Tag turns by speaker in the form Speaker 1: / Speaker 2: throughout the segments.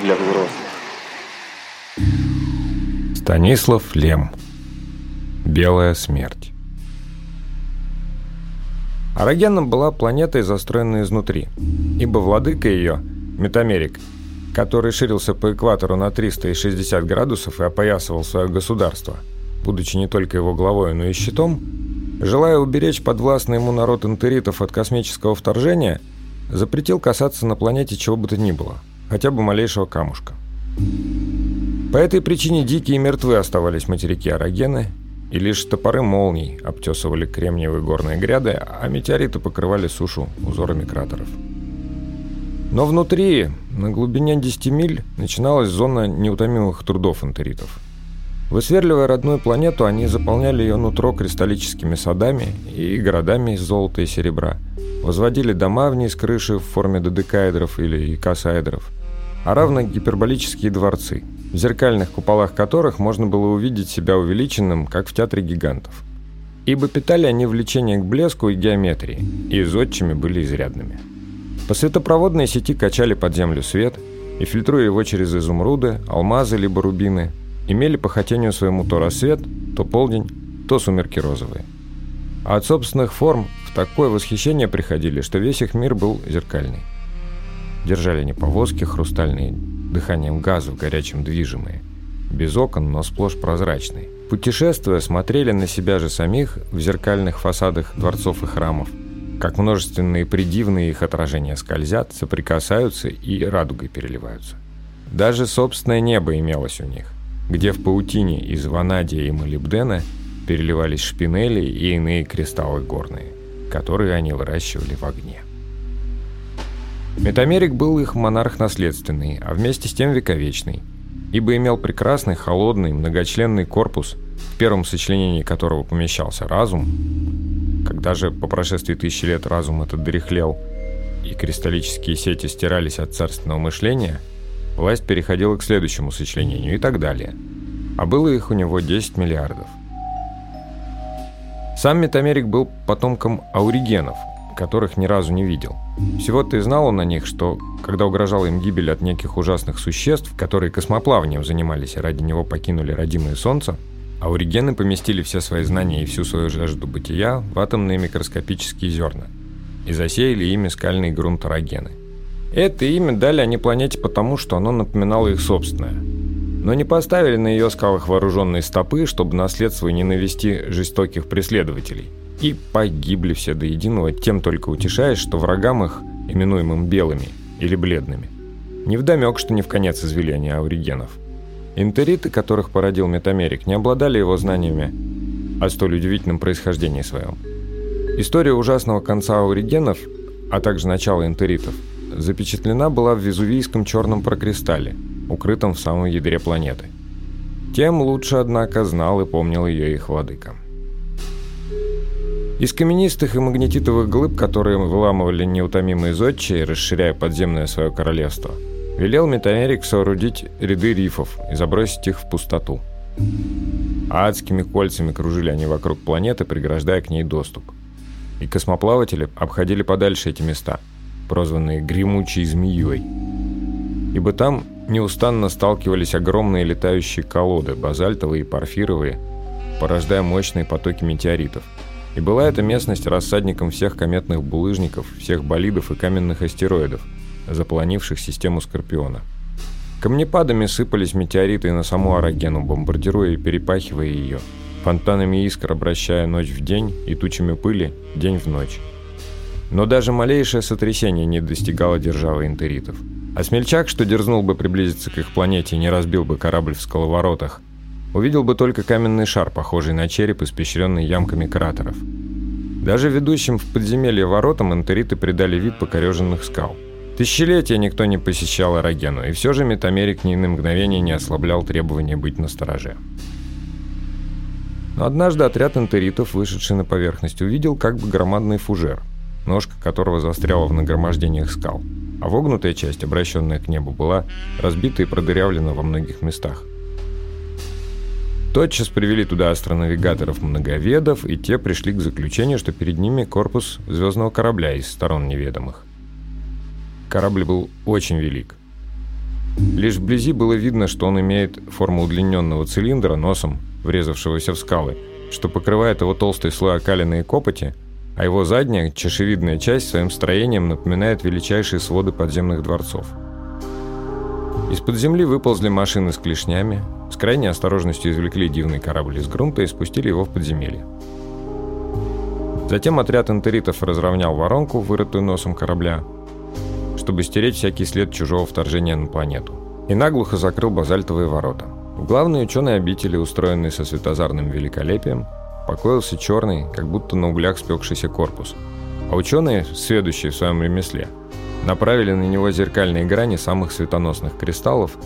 Speaker 1: Для взрослых.
Speaker 2: Станислав Лем. Белая смерть. Арагенна была планетой, застроенной изнутри, ибо владыка ее, Метамерик, который ширился по экватору на 360 градусов и опоясывал свое государство, будучи не только его главой, но и щитом, желая уберечь подвластный ему народ интеритов от космического вторжения, запретил касаться на планете чего бы то ни было, хотя бы малейшего камушка. По этой причине дикие мертвы оставались материки Арагены, и лишь топоры молний обтесывали кремниевые горные гряды, а метеориты покрывали сушу узорами кратеров. Но внутри, на глубине 10 миль, начиналась зона неутомимых трудов интеритов. Высверливая родную планету, они заполняли ее нутро кристаллическими садами и городами из золота и серебра, возводили дома вниз крыши в форме додекаэдров или икосаэдров, а равно гиперболические дворцы, в зеркальных куполах которых можно было увидеть себя увеличенным, как в театре гигантов. Ибо питали они влечение к блеску и геометрии, и зодчими были изрядными. По светопроводной сети качали под землю свет и, фильтруя его через изумруды, алмазы либо рубины, имели по хотению своему то рассвет, то полдень, то сумерки розовые. А от собственных форм в такое восхищение приходили, что весь их мир был зеркальный. Держали они повозки хрустальные, дыханием газов горячим движимые, без окон, но сплошь прозрачные. Путешествуя, смотрели на себя же самих в зеркальных фасадах дворцов и храмов – как множественные придивные их отражения скользят, соприкасаются и радугой переливаются. Даже собственное небо имелось у них, где в паутине из ванадия и молибдена переливались шпинели и иные кристаллы горные, которые они выращивали в огне. Метамерик был их монарх наследственный, а вместе с тем вековечный, ибо имел прекрасный, холодный, многочленный корпус, в первом сочленении которого помещался разум, когда же по прошествии тысячи лет разум этот дряхлел, и кристаллические сети стирались от царственного мышления, власть переходила к следующему сочленению и так далее. А было их у него 10 миллиардов. Сам Метамерик был потомком ауригенов, которых ни разу не видел. Всего-то и знал он о них, что, когда угрожала им гибель от неких ужасных существ, которые космоплаванием занимались и ради него покинули родимое Солнце, Ауригены поместили все свои знания и всю свою жажду бытия в атомные микроскопические зерна и засеяли ими скальный грунт Арагены. Это имя дали они планете потому, что оно напоминало их собственное. Но не поставили на ее скалах вооруженные стопы, чтобы наследство не навести жестоких преследователей. И погибли все до единого, тем только утешаясь, что врагам их, именуемым белыми или бледными, невдомек, что не в конец извели они ауригенов. Интериты, которых породил Метамерик, не обладали его знаниями о столь удивительном происхождении своем. История ужасного конца ауригенов, а также начала интеритов, запечатлена была в Везувийском черном прокристалле, укрытом в самом ядре планеты. Тем лучше, однако, знал и помнил ее их владыка. Из каменистых и магнетитовых глыб, которые выламывали неутомимые зодчие, расширяя подземное свое королевство – Велел Метамерик соорудить ряды рифов и забросить их в пустоту. Адскими кольцами кружили они вокруг планеты, преграждая к ней доступ. И космоплаватели обходили подальше эти места, прозванные «гремучей змеей». Ибо там неустанно сталкивались огромные летающие колоды, базальтовые и порфировые, порождая мощные потоки метеоритов. И была эта местность рассадником всех кометных булыжников, всех болидов и каменных астероидов – заполонивших систему Скорпиона. Камнепадами сыпались метеориты на саму Арагену, бомбардируя и перепахивая ее, фонтанами искр обращая ночь в день и тучами пыли день в ночь. Но даже малейшее сотрясение не достигало державы интеритов. А смельчак, что дерзнул бы приблизиться к их планете и не разбил бы корабль в скаловоротах, увидел бы только каменный шар, похожий на череп, испещренный ямками кратеров. Даже ведущим в подземелье воротам интериты придали вид покореженных скал – Тысячелетия никто не посещал Эрогену, и все же Метамерик ни на мгновение не ослаблял требования быть настороже. Но однажды отряд интеритов, вышедший на поверхность, увидел как бы громадный фужер, ножка которого застряла в нагромождениях скал, а вогнутая часть, обращенная к небу, была разбита и продырявлена во многих местах. Тотчас привели туда астронавигаторов-многоведов, и те пришли к заключению, что перед ними корпус звездного корабля из сторон неведомых. Корабль был очень велик. Лишь вблизи было видно, что он имеет форму удлиненного цилиндра носом, врезавшегося в скалы, что покрывает его толстый слой окалины и копоти, а его задняя, чашевидная часть своим строением напоминает величайшие своды подземных дворцов. Из-под земли выползли машины с клешнями, с крайней осторожностью извлекли дивный корабль из грунта и спустили его в подземелье. Затем отряд интеритов разровнял воронку, вырытую носом корабля, чтобы стереть всякий след чужого вторжения на планету, и наглухо закрыл базальтовые ворота. В главной ученой обители, устроенной со светозарным великолепием, покоился черный, как будто на углях спекшийся корпус. А ученые, сведущие в своем ремесле, направили на него зеркальные грани самых светоносных кристаллов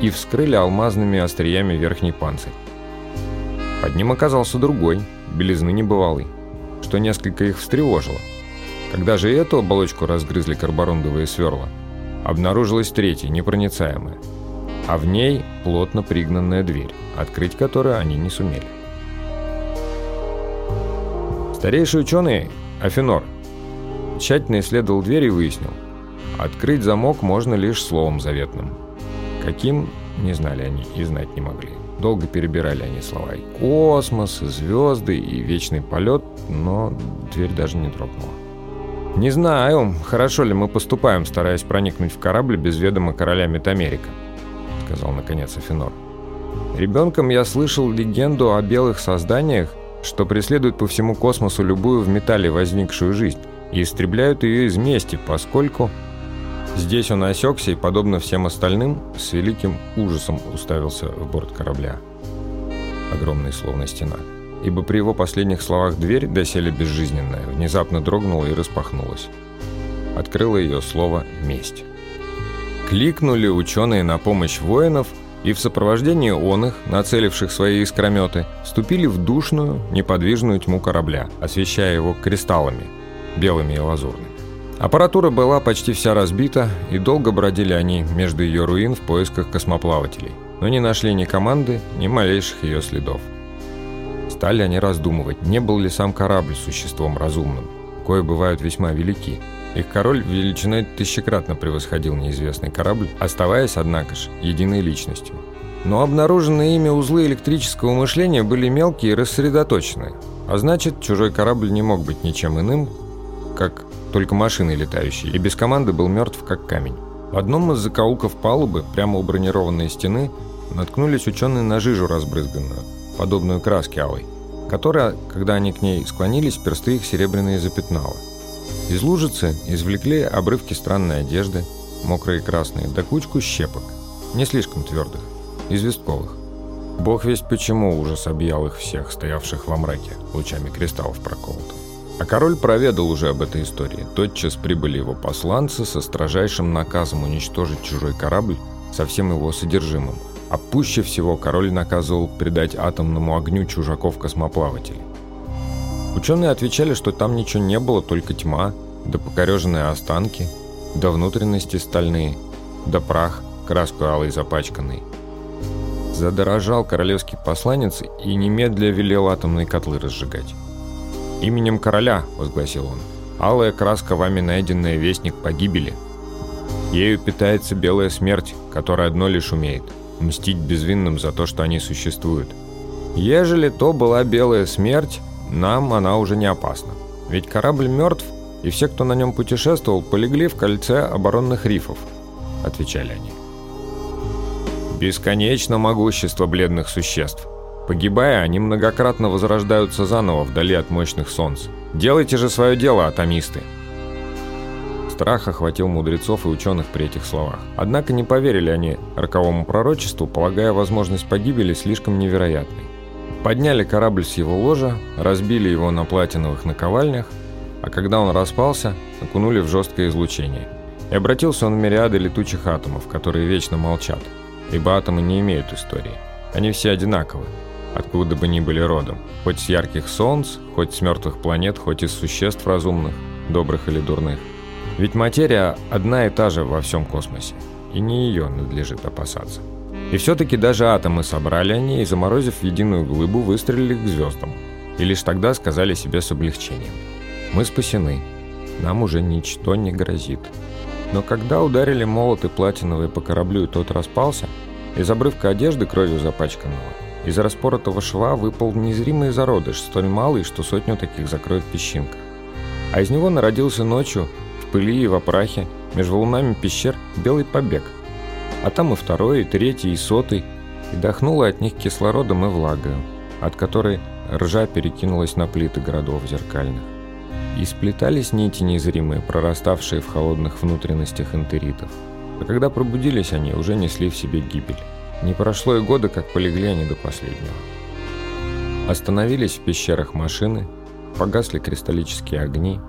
Speaker 2: и вскрыли алмазными остриями верхний панцирь. Под ним оказался другой, белизны небывалый, что несколько их встревожило. Когда же эту оболочку разгрызли карборундовые сверла, обнаружилась третья, непроницаемая, а в ней плотно пригнанная дверь, открыть которую они не сумели. Старейший ученый, Афинор, тщательно исследовал дверь и выяснил, открыть замок можно лишь словом заветным. Каким, не знали они и знать не могли. Долго перебирали они слова и космос, и звезды, и вечный полет, но дверь даже не дрогнула. «Не знаю, хорошо ли мы поступаем, стараясь проникнуть в корабль без ведома короля Метамерика», — сказал наконец Афинор. «Ребенком я слышал легенду о белых созданиях, что преследуют по всему космосу любую в металле возникшую жизнь и истребляют ее из мести, поскольку... Здесь он осекся и, подобно всем остальным, с великим ужасом уставился в борт корабля. Огромный, словно стена. Ибо при его последних словах дверь, доселе безжизненная, внезапно дрогнула и распахнулась. Открыло ее слово «месть». Кликнули ученые на помощь воинов – и в сопровождении он их, нацеливших свои искрометы, вступили в душную, неподвижную тьму корабля, освещая его кристаллами, белыми и лазурными. Аппаратура была почти вся разбита, и долго бродили они между ее руин в поисках космоплавателей, но не нашли ни команды, ни малейших ее следов. Стали они раздумывать, не был ли сам корабль существом разумным, кое бывают весьма велики, их король величиной тысячекратно превосходил неизвестный корабль, оставаясь, однако же, единой личностью. Но обнаруженные ими узлы электрического мышления были мелкие и рассредоточенные, а значит, чужой корабль не мог быть ничем иным, как только машиной летающей, и без команды был мертв, как камень. В одном из закоулков палубы, прямо у бронированной стены, наткнулись ученые на жижу разбрызганную, подобную краске алой, которая, когда они к ней склонились, персты их серебряные запятнала. Из лужицы извлекли обрывки странной одежды, мокрые красные, да кучку щепок, не слишком твердых, известковых. Бог весть почему ужас объял их всех, стоявших во мраке, лучами кристаллов проколотым. А король проведал уже об этой истории. Тотчас прибыли его посланцы со строжайшим наказом уничтожить чужой корабль со всем его содержимым. А пуще всего король наказывал предать атомному огню чужаков-космоплавателей. Ученые отвечали, что там ничего не было, только тьма, да покореженные останки, да внутренности стальные, да прах, краску алой запачканный. Задорожал королевский посланец и немедля велел атомные котлы разжигать. «Именем короля», — возгласил он, — «алая краска, вами найденная вестник погибели. Ею питается белая смерть, которая одно лишь умеет — мстить безвинным за то, что они существуют. Ежели то была белая смерть, нам она уже не опасна. Ведь корабль мертв, и все, кто на нем путешествовал, полегли в кольце оборонных рифов», — отвечали они. «Бесконечно могущество бледных существ. Погибая, они многократно возрождаются заново вдали от мощных солнц. Делайте же свое дело, атомисты!» Страх охватил мудрецов и ученых при этих словах. Однако не поверили они роковому пророчеству, полагая возможность погибели слишком невероятной. Подняли корабль с его ложа, разбили его на платиновых наковальнях, а когда он распался, окунули в жесткое излучение. И обратился он в мириады летучих атомов, которые вечно молчат, ибо атомы не имеют истории. Они все одинаковы, откуда бы ни были родом, хоть с ярких солнц, хоть с мертвых планет, хоть из существ разумных, добрых или дурных. Ведь материя одна и та же во всем космосе, и не ее надлежит опасаться. И все-таки даже атомы собрали они и, заморозив единую глыбу, выстрелили к звездам. И лишь тогда сказали себе с облегчением. «Мы спасены. Нам уже ничто не грозит». Но когда ударили молоты платиновые по кораблю и тот распался, из обрывка одежды кровью запачканного, из распоротого шва выпал незримый зародыш, столь малый, что сотню таких закроет песчинка. А из него народился ночью, в пыли и в опрахе, между валунами пещер, белый побег. А там и второй, и третий, и сотый, и дохнуло от них кислородом и влагою, от которой ржа перекинулась на плиты городов зеркальных. И сплетались нити незримые, прораставшие в холодных внутренностях интеритов. А когда пробудились они, уже несли в себе гибель. Не прошло и года, как полегли они до последнего. Остановились в пещерах машины, погасли кристаллические огни,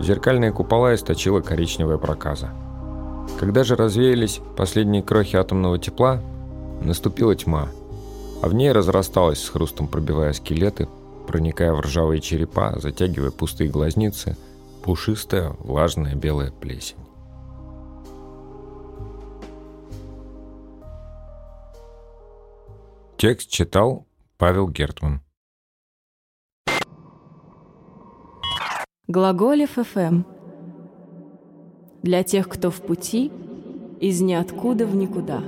Speaker 2: зеркальные купола источила коричневая проказа. Когда же развеялись последние крохи атомного тепла, наступила тьма, а в ней разрасталась с хрустом пробивая скелеты, проникая в ржавые черепа, затягивая пустые глазницы, пушистая, влажная белая плесень. Текст читал Павел Гертман.
Speaker 1: Глаголев ФМ. Для тех, кто в пути, из ниоткуда в никуда.